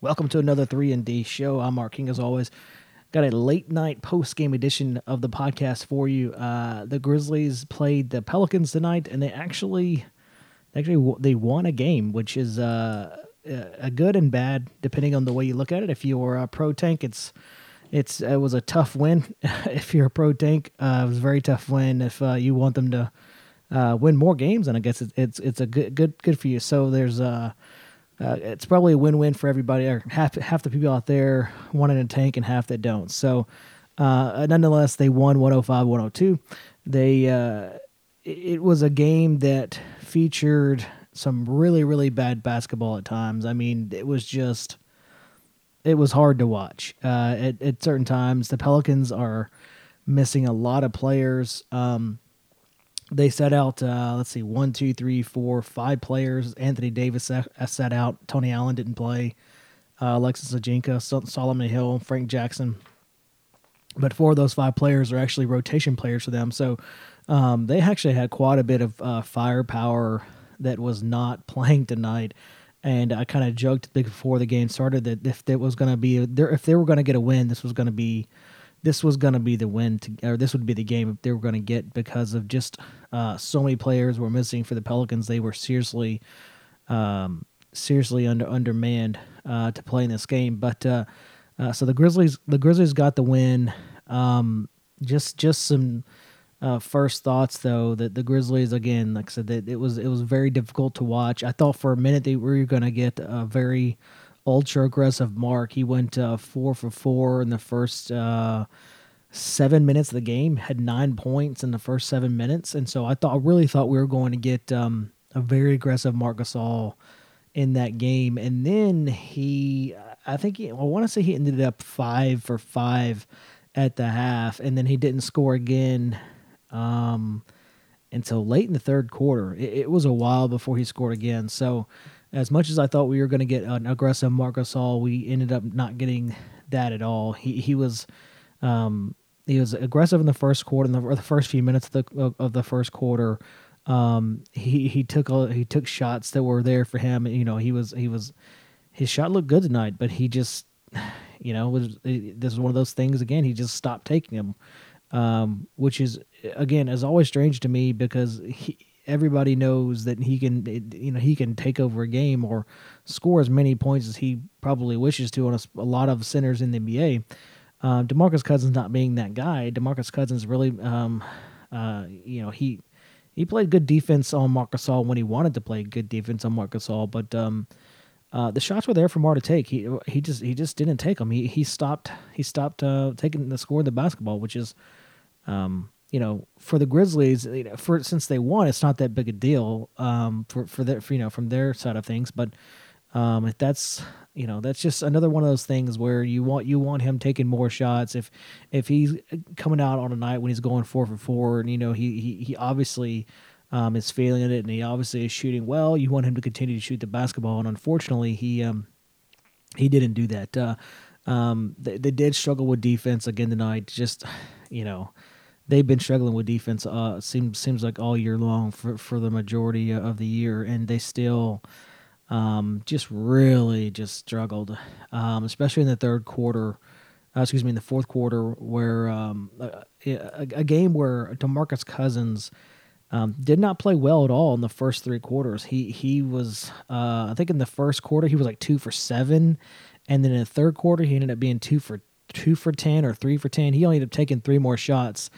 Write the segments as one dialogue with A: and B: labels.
A: Welcome to another 3 and D show. I'm Mark King as always. Got a late night post game edition of the podcast for you. Uh, the Grizzlies played the Pelicans tonight, and they actually, actually, they won a game, which is uh, a good and bad depending on the way you look at it. If you're a pro tank, it's it's it was a tough win. if you're a pro tank, uh, it was a very tough win. If uh, you want them to uh, win more games, and I guess it's it's, it's a good good good for you. So there's uh, uh, it's probably a win-win for everybody. Or half half the people out there want in a tank, and half that don't. So, uh, nonetheless, they won 105-102. They uh, it was a game that featured some really really bad basketball at times. I mean, it was just it was hard to watch uh, at at certain times. The Pelicans are missing a lot of players. Um, they set out uh, let's see one two three four five players. Anthony davis set out. Tony allen didn't play. Uh, alexis Ajinca solomon hill frank jackson. But four of those five players are actually rotation players for them. So um, they actually had quite a bit of uh, firepower that was not playing tonight. And I kind of joked before the game started that if it was going to be if they were going to get a win, this was going to be this was going to be the win to, or this would be the game they were going to get because of just uh, so many players were missing for the Pelicans. They were seriously, um, seriously under undermanned uh, to play in this game. But uh, uh so the Grizzlies, the Grizzlies got the win. Um, just just some uh, first thoughts though that the Grizzlies again, like I said, that it was it was very difficult to watch. I thought for a minute they were going to get a very ultra aggressive Marc. He went uh, four for four in the first uh, seven minutes of the game. Had nine points in the first seven minutes, and so I thought, I really thought we were going to get um, a very aggressive Marc Gasol in that game. And then he, I think, he, I want to say he ended up five for five at the half, and then he didn't score again. Um, until late in the third quarter. It, it was a while before he scored again. So as much as I thought we were going to get an aggressive Marc Gasol, we ended up not getting that at all. He he was um, he was aggressive in the first quarter, in the, the first few minutes of the of the first quarter. Um, he he took a, he took shots that were there for him. You know, he was he was his shot looked good tonight, but he just you know was this is one of those things again. He just stopped taking them, um, which is again is always strange to me because he everybody knows that he can you know he can take over a game or score as many points as he probably wishes to on a, a lot of centers in the NBA. Uh, Demarcus Cousins not being that guy. Demarcus Cousins really, um, uh, you know, he he played good defense on Marc Gasol when he wanted to play good defense on Marc Gasol, but um, uh, the shots were there for Mar to take. He he just he just didn't take them. He he stopped he stopped uh, taking the score of the basketball, which is um, you know, for the Grizzlies, you know, for since they won, it's not that big a deal um, for for their for, you know from their side of things. But um, that's you know that's just another one of those things where you want you want him taking more shots. If if he's coming out on a night when he's going four for four, and you know he he, he obviously um, is failing at it, and he obviously is shooting well. You want him to continue to shoot the basketball, and unfortunately, he um he didn't do that. Uh, um, they, they did struggle with defense again tonight. Just you know they've been struggling with defense. Uh, seems seems like all year long for for the majority of the year, and they still um, just really just struggled, um, especially in the third quarter. Uh, excuse me, in the fourth quarter, where um, a, a, game where Demarcus Cousins um, did not play well at all in the first three quarters. He he was, uh, I think, in the first quarter he was like two for seven, and then in the third quarter he ended up being two for two for ten or three for ten. He only ended up taking three more shots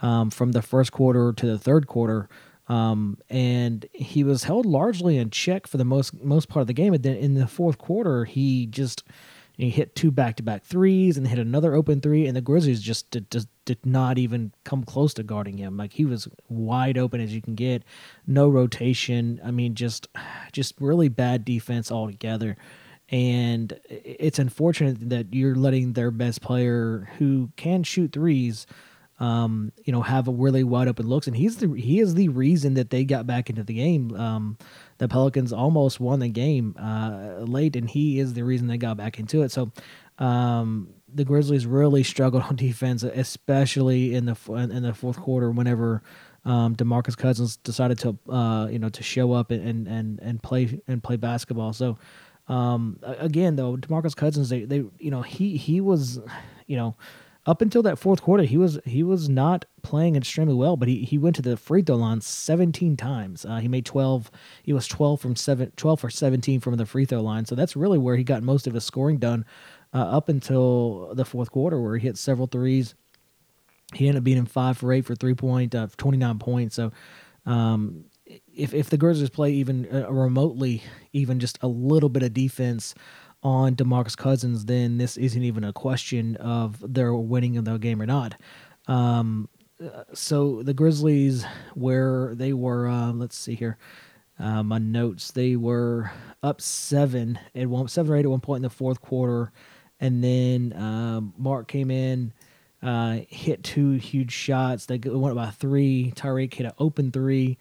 A: um, from the first quarter to the third quarter. Um, and he was held largely in check for the most most part of the game. And then in the fourth quarter, he just he hit two back to back threes and hit another open three, and the Grizzlies just did, just did not even come close to guarding him. Like he was wide open as you can get, no rotation. I mean, just just really bad defense altogether. And it's unfortunate that you're letting their best player, who can shoot threes, um, you know, have a really wide open looks, and he's the he is the reason that they got back into the game. Um, the Pelicans almost won the game uh, late, and he is the reason they got back into it. So, um, the Grizzlies really struggled on defense, especially in the in the fourth quarter. Whenever um, Demarcus Cousins decided to uh, you know to show up and and and play and play basketball, so. Um, again, though, Demarcus Cousins, they, they, you know, he he was, you know, up until that fourth quarter, he was he was not playing extremely well, but he, he went to the free throw line 17 times. Uh, he made 12. He was 12 from seven, 12 for 17 from the free throw line. So that's really where he got most of his scoring done uh, up until the fourth quarter, where he hit several threes. He ended up being in five for eight for three point, uh, 29 points. So um, if if the Grizzlies play even uh, remotely, even just a little bit of defense on DeMarcus Cousins, then this isn't even a question of their winning the game or not. Um, so the Grizzlies, where they were, uh, let's see here, uh, my notes, they were up seven at one, seven or eight at one point in the fourth quarter, and then um, Marc came in, uh, hit two huge shots. They went by three. Tyreke hit an open three.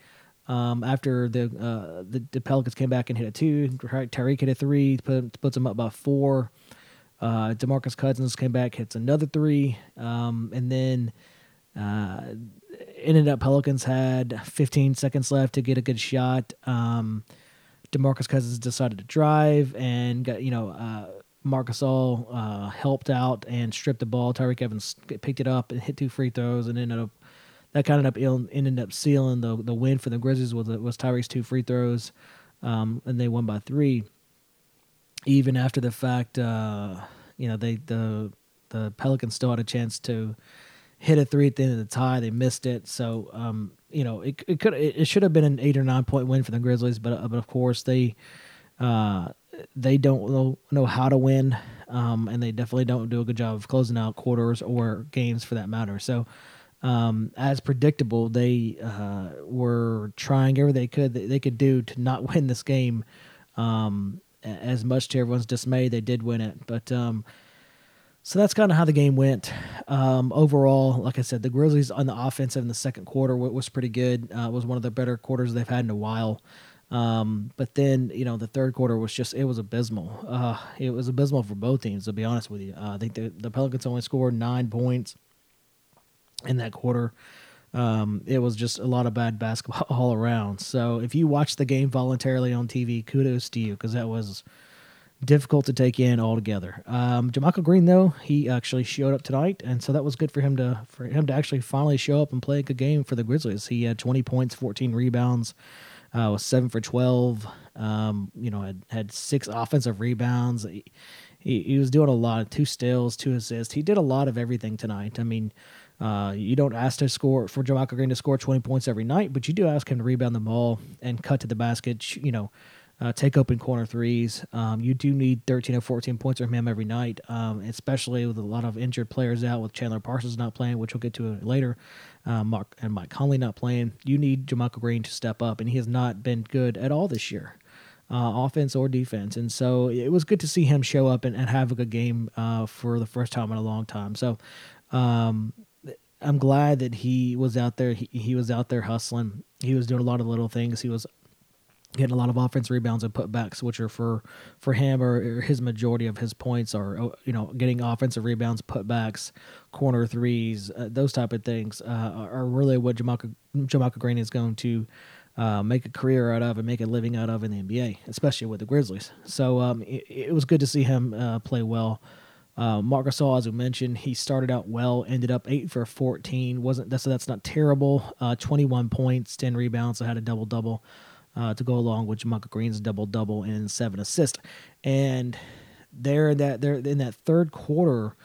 A: Um, after the, uh, the, the Pelicans came back and hit a two, Tyreke hit a three, put, puts them up by four. Uh, Demarcus Cousins came back, hits another three, um, and then uh, ended up Pelicans had 15 seconds left to get a good shot. Um, Demarcus Cousins decided to drive and got you know uh, Marc Gasol uh, helped out and stripped the ball. Tyreke Evans picked it up and hit two free throws and ended up that kind of up ended up sealing the the win for the Grizzlies was was Tyreke's two free throws, um, and they won by three. Even after the fact, uh, you know they the the Pelicans still had a chance to hit a three at the end of the tie. They missed it, so um, you know it it could it, should have been an eight or nine point win for the Grizzlies, but but of course they uh, they don't know, know how to win, um, and they definitely don't do a good job of closing out quarters or games for that matter. So um, as predictable, they uh, were trying everything they could they could do to not win this game. Um, as much to everyone's dismay, they did win it, but um, so that's kind of how the game went. Um, overall, like I said, the Grizzlies on the offensive in the second quarter was pretty good. Uh, was one of the better quarters they've had in a while. Um, but then you know the third quarter was just it was abysmal. Uh, it was abysmal for both teams to be honest with you. Uh, I think the, the Pelicans only scored nine points in that quarter. Um, it was just a lot of bad basketball all around. So if you watched the game voluntarily on TV, kudos to you because that was difficult to take in altogether. Um, JaMychal Green though he actually showed up tonight, and so that was good for him to for him to actually finally show up and play a good game for the Grizzlies. He had 20 points, 14 rebounds, uh, was seven for 12. Um, you know, had had six offensive rebounds. He, he, he was doing a lot of two steals, two assists. He did a lot of everything tonight. I mean. Uh, you don't ask to score for JaMychal Green to score 20 points every night, but you do ask him to rebound the ball and cut to the basket. You know, uh, take open corner threes. Um, you do need 13 or 14 points from him every night, um, especially with a lot of injured players out, with Chandler Parsons not playing, which we'll get to later, uh, Mark and Mike Conley not playing. You need JaMychal Green to step up, and he has not been good at all this year. Uh, offense or defense. And so it was good to see him show up and, and have a good game uh, for the first time in a long time. So um, I'm glad that he was out there. He, he was out there hustling. He was doing a lot of little things. He was getting a lot of offense rebounds and putbacks, which are for for him or, or, his majority of his points are oh, you know getting offensive rebounds, putbacks, corner threes, uh, those type of things uh, are really what JaMychal Green is going to. Uh, make a career out of and make a living out of in the NBA, especially with the Grizzlies. So um, it, it, was good to see him uh, play well. Uh, Marc Gasol, as we mentioned, he started out well, ended up eight for fourteen. wasn't so that's not terrible. Uh, Twenty one points, ten rebounds. I had a double double uh, to go along with JaMychal Green's double double and seven assists. And there, that there in that third quarter,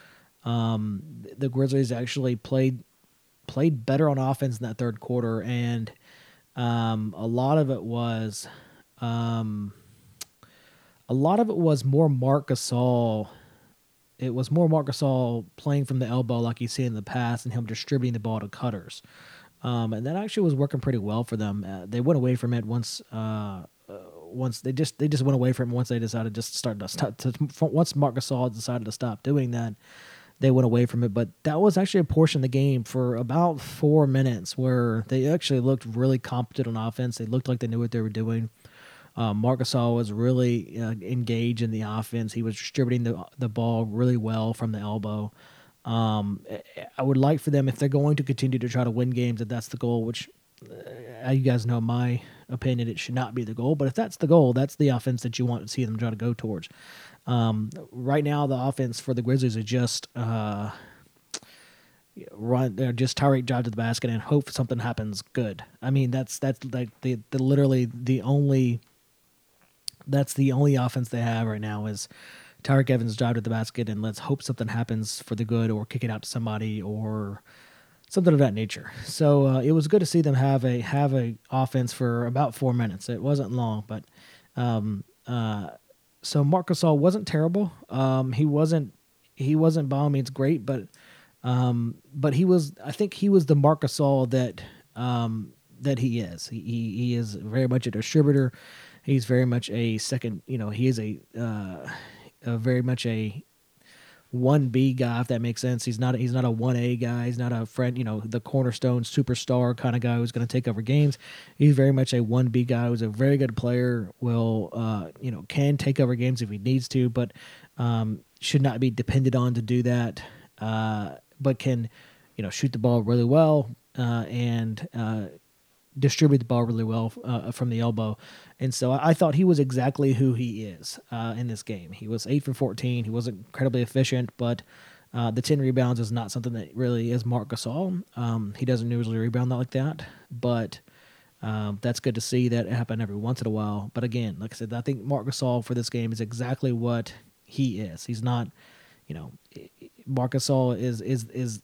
A: um, the Grizzlies actually played played better on offense in that third quarter, and um, a lot of it was. Um, a lot of it was more Marc Gasol it was more Marc Gasol playing from the elbow like he's seen in the past and him distributing the ball to cutters. Um, and that actually was working pretty well for them. Uh, they went away from it once. Uh, uh, once they just they just went away from it once they decided just start to, stop. to once Marc Gasol decided to stop doing that, they went away from it. But that was actually a portion of the game for about four minutes where they actually looked really competent on offense. They looked like they knew what they were doing. Uh, Marc Gasol was really uh, engaged in the offense. He was distributing the the ball really well from the elbow. Um, I would like for them if they're going to continue to try to win games, that that's the goal. Which uh, you guys know my opinion, it should not be the goal. But if that's the goal, that's the offense that you want to see them try to go towards. Um, right now, the offense for the Grizzlies is just uh, run. They're just Tyreke drive to the basket and hope something happens good. I mean, that's that's like the, the literally the only. That's the only offense they have right now is Tyreke Evans drive to the basket and let's hope something happens for the good or kick it out to somebody or something of that nature. So uh, it was good to see them have a have a offense for about four minutes. It wasn't long, but um, uh, so Marc Gasol wasn't terrible. Um, he wasn't he wasn't by all means great, but um, but he was I think he was the Marc Gasol that um, that he is. He, he is very much a distributor. He's very much a second. You know, he is a, uh, a very much a one B guy, if that makes sense. He's not he's not a one A guy. He's not a friend, you know, the cornerstone superstar kind of guy who's going to take over games. He's very much a one B guy who's a very good player. Will uh, you know can take over games if he needs to, but um, should not be depended on to do that. Uh, but can you know shoot the ball really well uh, and uh, distribute the ball really well uh, from the elbow. And so I, I, thought he was exactly who he is uh, in this game. He was 8 for 14. He wasn't incredibly efficient, but uh, the 10 rebounds is not something that really is Marc Gasol. Um, he doesn't usually rebound that like that, but um, that's good to see that happen every once in a while. But again, like I said, I think Marc Gasol for this game is exactly what he is. He's not, you know, Marc Gasol is is is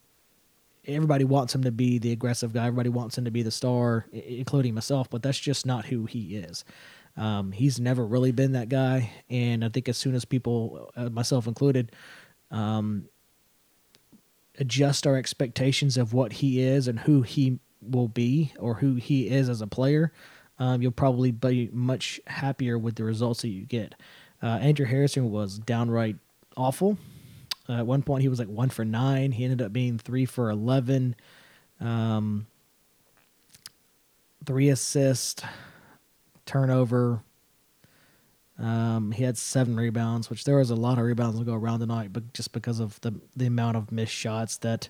A: everybody wants him to be the aggressive guy. Everybody wants him to be the star, including myself. But that's just not who he is. Um, he's never really been that guy, and I think as soon as people, uh, myself included, um, adjust our expectations of what he is and who he will be or who he is as a player, um, you'll probably be much happier with the results that you get. Uh, Andrew Harrison was downright awful. Uh, at one point, he was like one for nine. He ended up being three for 11. Um, three assists, turnover. Um, he had seven rebounds, which there was a lot of rebounds to go around tonight, but just because of the the amount of missed shots that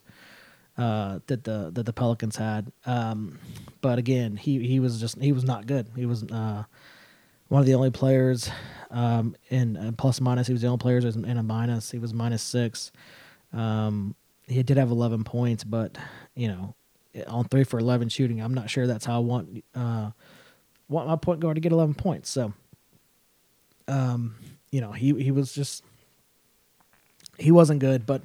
A: uh, that the that the Pelicans had. Um, but again, he he was just he was not good. He was uh, one of the only players um, in uh, plus minus. He was the only player in a minus. He was minus six. Um, he did have 11 points, but you know, on three for 11 shooting, I'm not sure that's how I want uh, want my point guard to get 11 points. So, um, you know, he he was just he wasn't good, but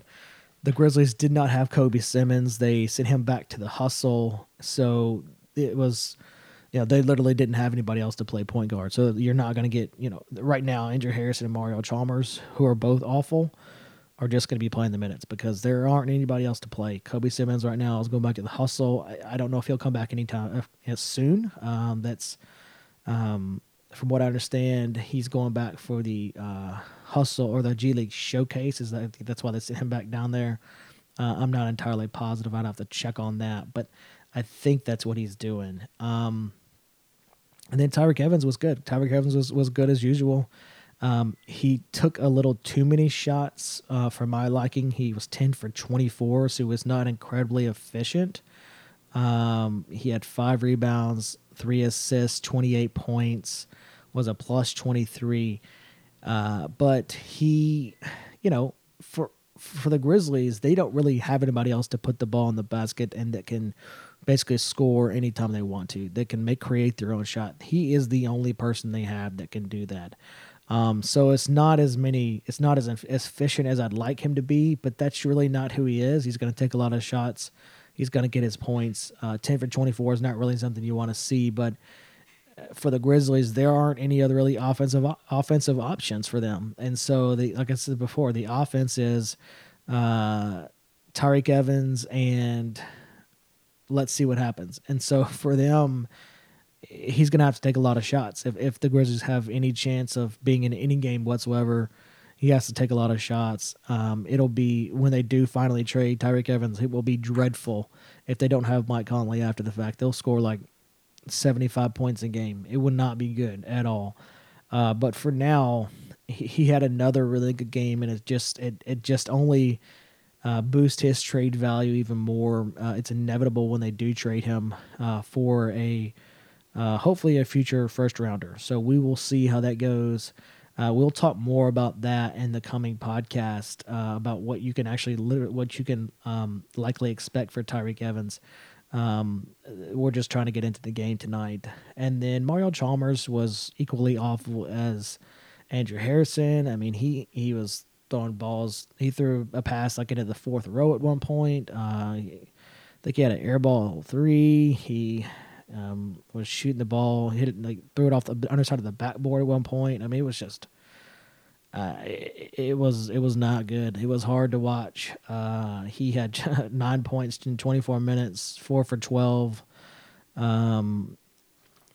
A: the Grizzlies did not have Kobe Simmons. They sent him back to the hustle, so it was know, they literally didn't have anybody else to play point guard. So you're not going to get, you know, right now, Andrew Harrison and Mario Chalmers, who are both awful, are just going to be playing the minutes because there aren't anybody else to play. Kobe Simmons right now is going back to the hustle. I, I don't know if he'll come back anytime uh, soon. Um, that's, um, from what I understand, he's going back for the uh, hustle or the G League showcase. Is that that's why they sent him back down there? Uh, I'm not entirely positive. I'd have to check on that, but I think that's what he's doing. Um, and then Tyreke Evans was good. Tyreke Evans was, was good as usual. Um, he took a little too many shots uh, for my liking. He was 10 for 24, so he was not incredibly efficient. Um, he had five rebounds, three assists, 28 points, was a plus 23. Uh, but he, you know, for for the Grizzlies, they don't really have anybody else to put the ball in the basket and that can basically score anytime they want to. They can make create their own shot. He is the only person they have that can do that. Um, so it's not as many, it's not as, as efficient as I'd like him to be, but that's really not who he is. He's going to take a lot of shots. He's going to get his points. Uh, 10 for 24 is not really something you want to see, but for the Grizzlies, there aren't any other really offensive offensive options for them. And so, the, like I said before, the offense is uh, Tyreke Evans and let's see what happens. And so for them, he's going to have to take a lot of shots. If if the Grizzlies have any chance of being in any game whatsoever, he has to take a lot of shots. Um, it'll be when they do finally trade Tyreke Evans, it will be dreadful if they don't have Mike Conley after the fact. They'll score like 75 points a game. It would not be good at all. Uh, but for now, he, he had another really good game, and it just it it just only uh, boost his trade value even more. Uh, it's inevitable when they do trade him uh, for a uh, hopefully a future first rounder. So we will see how that goes. Uh, we'll talk more about that in the coming podcast about what you can actually what you can um, likely expect for Tyreke Evans. Um, we're just trying to get into the game tonight, and then Mario Chalmers was equally awful as Andrew Harrison. I mean, he he was throwing balls. He threw a pass like into the fourth row at one point. Uh, I think he had an air ball three. He um, was shooting the ball, hit it like threw it off the underside of the backboard at one point. I mean, it was just. Uh, it, it, was it was not good. It was hard to watch. Uh, he had nine points in 24 minutes, four for 12. Um,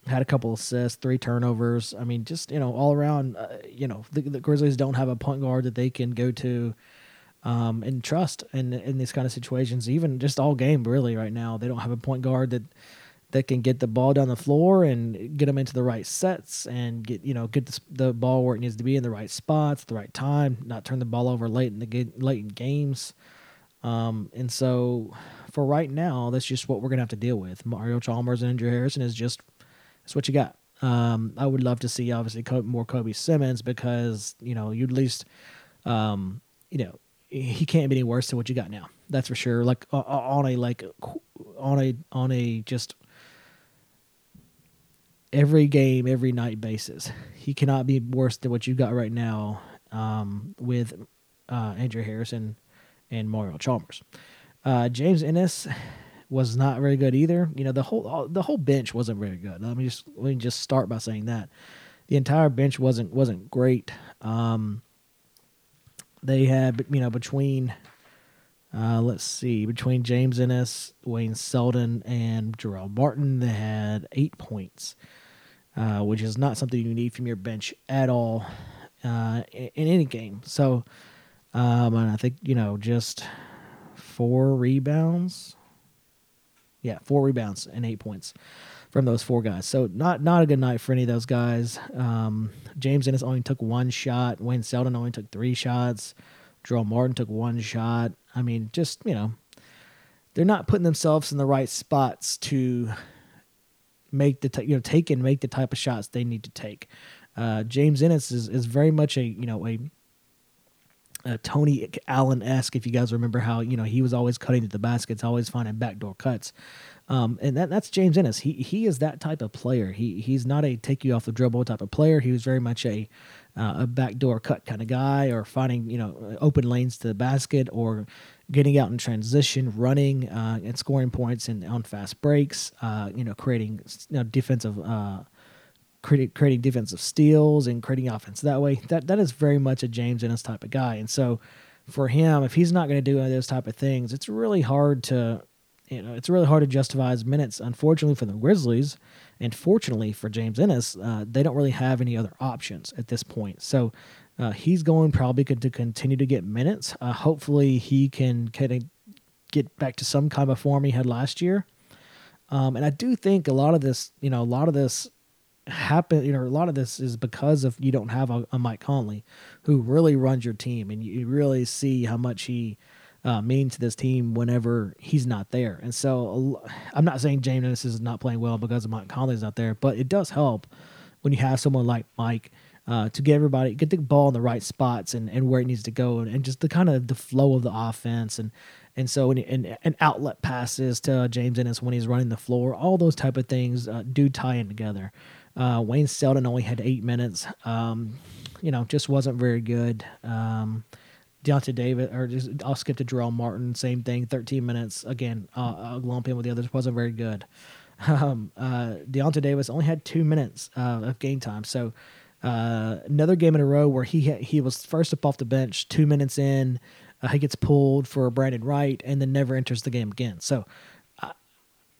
A: had a couple assists, three turnovers. I mean, just you know, all around. Uh, you know, the, the, Grizzlies don't have a point guard that they can go to um, and trust in in these kind of situations. Even just all game, really, right now, they don't have a point guard that that can get the ball down the floor and get them into the right sets and get you know get the, the ball where it needs to be in the right spots, the right time, not turn the ball over late in the late in games. Um, and so, for right now, that's just what we're gonna have to deal with. Mario Chalmers and Andrew Harrison is just that's what you got. Um, I would love to see obviously more Kobe Simmons because you know you at least um, you know he can't be any worse than what you got now. That's for sure. Like on a like on a on a just every game, every night basis. He cannot be worse than what you got right now um, with uh, Andrew Harrison and Mario Chalmers. Uh, James Ennis was not very good either. You know, the whole the whole bench wasn't very good. Let me just let me just start by saying that the entire bench wasn't wasn't great. Um, they had you know between uh, let's see between James Ennis, Wayne Selden, and Jarell Martin, they had eight points, uh, which is not something you need from your bench at all uh, in, in, any game. So, um, and I think you know just four rebounds yeah, four rebounds and eight points from those four guys. So not not a good night for any of those guys. Um, James Ennis only took one shot. Wayne Selden only took three shots. Jarell Martin took one shot. I mean, just you know, they're not putting themselves in the right spots to make the t- you know take and make the type of shots they need to take. Uh, James Ennis is is very much a you know a uh, Tony Allen esque. If you guys remember how you know he was always cutting to the baskets, always finding backdoor cuts, um, and that, that's James Ennis. He he is that type of player. He he's not a take you off the dribble type of player. He was very much a uh, a backdoor cut kind of guy, or finding you know open lanes to the basket, or getting out in transition, running uh, and scoring points and on fast breaks. Uh, you know, creating you know, defensive uh, creating, defensive steals and creating offense that way. That that is very much a James Ennis type of guy. And so for him, if he's not going to do any of those type of things, it's really hard to you know it's really hard to justify his minutes. Unfortunately for the Grizzlies, and fortunately for James Ennis, uh, they don't really have any other options at this point. So. Uh, he's going probably to continue to get minutes. Uh, hopefully, he can kind of get back to some kind of form he had last year. Um, and I do think a lot of this, you know, a lot of this happen you know a lot of this is because of you don't have a, a Mike Conley who really runs your team and you, you really see how much he uh, means to this team whenever he's not there and so I'm not saying James Ennis is not playing well because of Mike Conley's not there but it does help when you have someone like Mike uh, to get everybody get the ball in the right spots and, and where it needs to go and, and just the kind of the flow of the offense and and so and, and, and outlet passes to James Ennis when he's running the floor all those type of things uh, do tie in together uh, Wayne Selden only had eight minutes. Um, you know, just wasn't very good. Um, Deyonta Davis, or just I'll skip to Jarell Martin. Same thing, 13 minutes. Again, uh, I'll lump in with the others. wasn't very good. Um, uh, Deyonta Davis only had two minutes uh, of game time. So uh, another game in a row where he he was first up off the bench, two minutes in, uh, he gets pulled for Brandon Wright, and then never enters the game again. So I,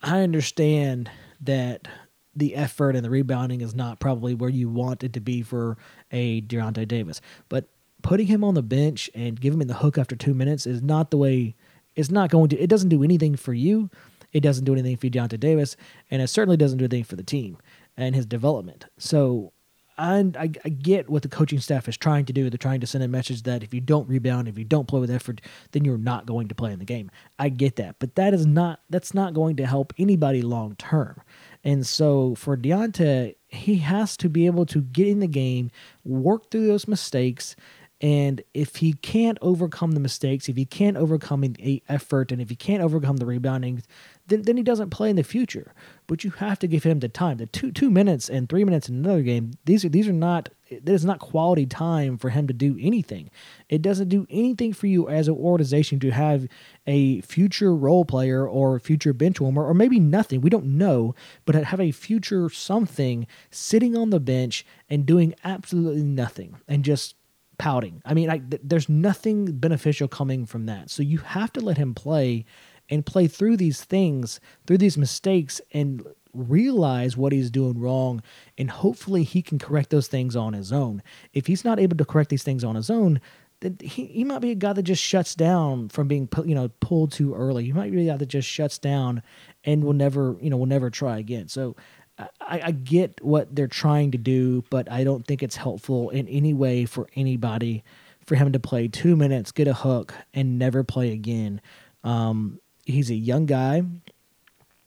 A: I understand that the effort and the rebounding is not probably where you want it to be for a Deyonta Davis. But putting him on the bench and giving him the hook after two minutes is not the way. It's not going to. It doesn't do anything for you. It doesn't do anything for Deyonta Davis, and it certainly doesn't do anything for the team and his development. So. I, I, I get what the coaching staff is trying to do. They're trying to send a message that if you don't rebound, if you don't play with effort, then you're not going to play in the game. I get that, but that is not that's not going to help anybody long term. And so for Deyonta, he has to be able to get in the game, work through those mistakes, and if he can't overcome the mistakes, if he can't overcome the effort, and if he can't overcome the rebounding, then, then he doesn't play in the future. But you have to give him the time. The two two minutes and three minutes in another game, these are these are not that is not quality time for him to do anything. It doesn't do anything for you as an organization to have a future role player or future bench warmer, or maybe nothing. We don't know, but have a future something sitting on the bench and doing absolutely nothing and just pouting. I mean, I, th- there's nothing beneficial coming from that. So you have to let him play and play through these things, through these mistakes, and realize what he's doing wrong. And hopefully he can correct those things on his own. If he's not able to correct these things on his own, then he, he might be a guy that just shuts down from being you know pulled too early. He might be a guy that just shuts down and will never you know will never try again. So I, I, get what they're trying to do, but I don't think it's helpful in any way for anybody for him to play two minutes, get a hook, and never play again. Um, he's a young guy.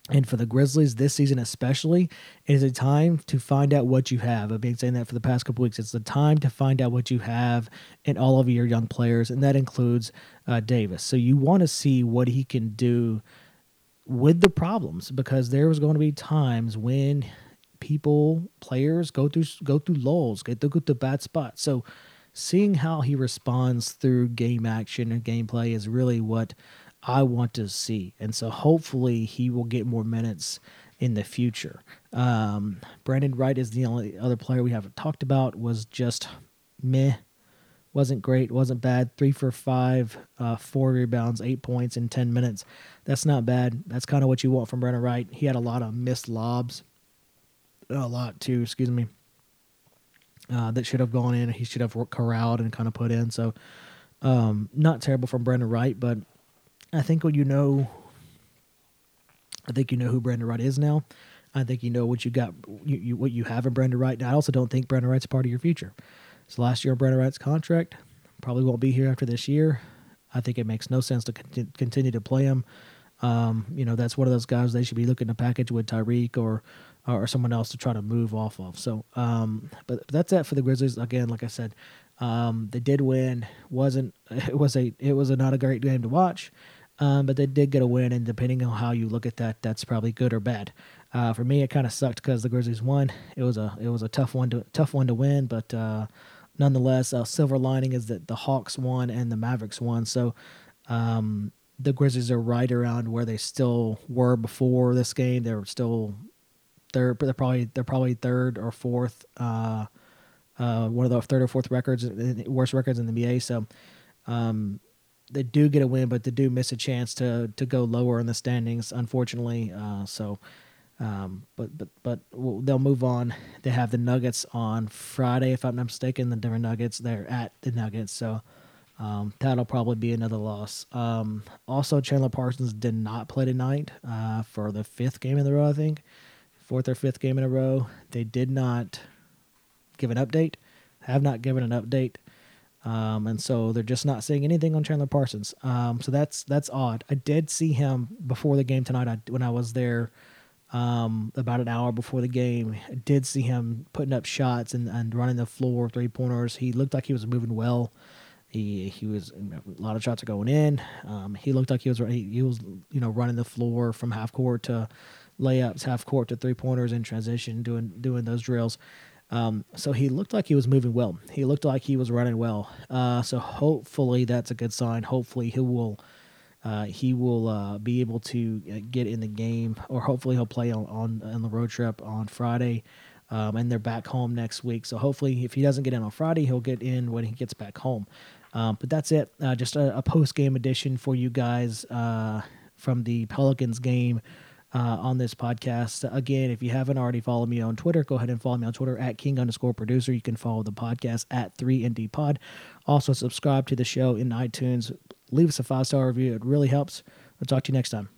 A: And for the Grizzlies this season, especially, it is a time to find out what you have. I've been saying that for the past couple weeks. It's the time to find out what you have in all of your young players, and that includes uh, Davis. So you want to see what he can do with the problems because there was going to be times when people players go through go through lulls get through the bad spots so seeing how he responds through game action and gameplay is really what i want to see and so hopefully he will get more minutes in the future um, brandon wright is the only other player we haven't talked about was just meh wasn't great, wasn't bad. Three for five, uh, four rebounds, eight points in 10 minutes. That's not bad. That's kind of what you want from Brandon Wright. He had a lot of missed lobs, a lot too, excuse me, uh, that should have gone in. He should have corralled and kind of put in. So, um, not terrible from Brandon Wright, but I think when you know, I think you know who Brandon Wright is now. I think you know what you got, you, you, what you have in Brandon Wright. I also don't think Brandon Wright's part of your future. It's the last year of Brandon Wright's contract. Probably won't be here after this year. I think it makes no sense to con- continue to play him. Um, you know, that's one of those guys they should be looking to package with Tyreke or or someone else to try to move off of. So, um, but that's it for the Grizzlies. Again, like I said, um, they did win. wasn't It was a it was a not a great game to watch, um, but they did get a win. And depending on how you look at that, that's probably good or bad. Uh, for me, it kind of sucked because the Grizzlies won. It was a it was a tough one to tough one to win, but uh, nonetheless, a silver lining is that the Hawks won and the Mavericks won. So um, the Grizzlies are right around where they still were before this game. They're still they're they're probably they're probably third or fourth. Uh, uh, one of the third or fourth records, worst records in the NBA. So um, they do get a win, but they do miss a chance to to go lower in the standings, unfortunately. Uh, so um, but but but they'll move on. They have the Nuggets on Friday, if I'm not mistaken. The Denver Nuggets. They're at the Nuggets, so um, that'll probably be another loss. Um, also, Chandler Parsons did not play tonight uh, for the fifth game in a row. I think fourth or fifth game in a row. They did not give an update. Have not given an update. Um, and so they're just not saying anything on Chandler Parsons. Um, so that's that's odd. I did see him before the game tonight. I, when I was there um, about an hour before the game. I did see him putting up shots and, and running the floor three pointers. He looked like he was moving well. He he was a lot of shots are going in. Um, he looked like he was he, he was you know running the floor from half court to layups, half court to three pointers in transition, doing doing those drills. Um, so he looked like he was moving well. He looked like he was running well. Uh, so hopefully that's a good sign. Hopefully he will uh, he will uh, be able to uh, get in the game, or hopefully he'll play on on, on the road trip on Friday. Um, and they're back home next week. So hopefully, if he doesn't get in on Friday, he'll get in when he gets back home. Um, but that's it. Uh, just a, a post game edition for you guys uh, from the Pelicans game. Uh, on this podcast. Again, if you haven't already followed me on Twitter, go ahead and follow me on Twitter at King underscore producer. You can follow the podcast at 3ND Pod. Also, subscribe to the show in iTunes leave us a five star review. It really helps. I'll talk to you next time.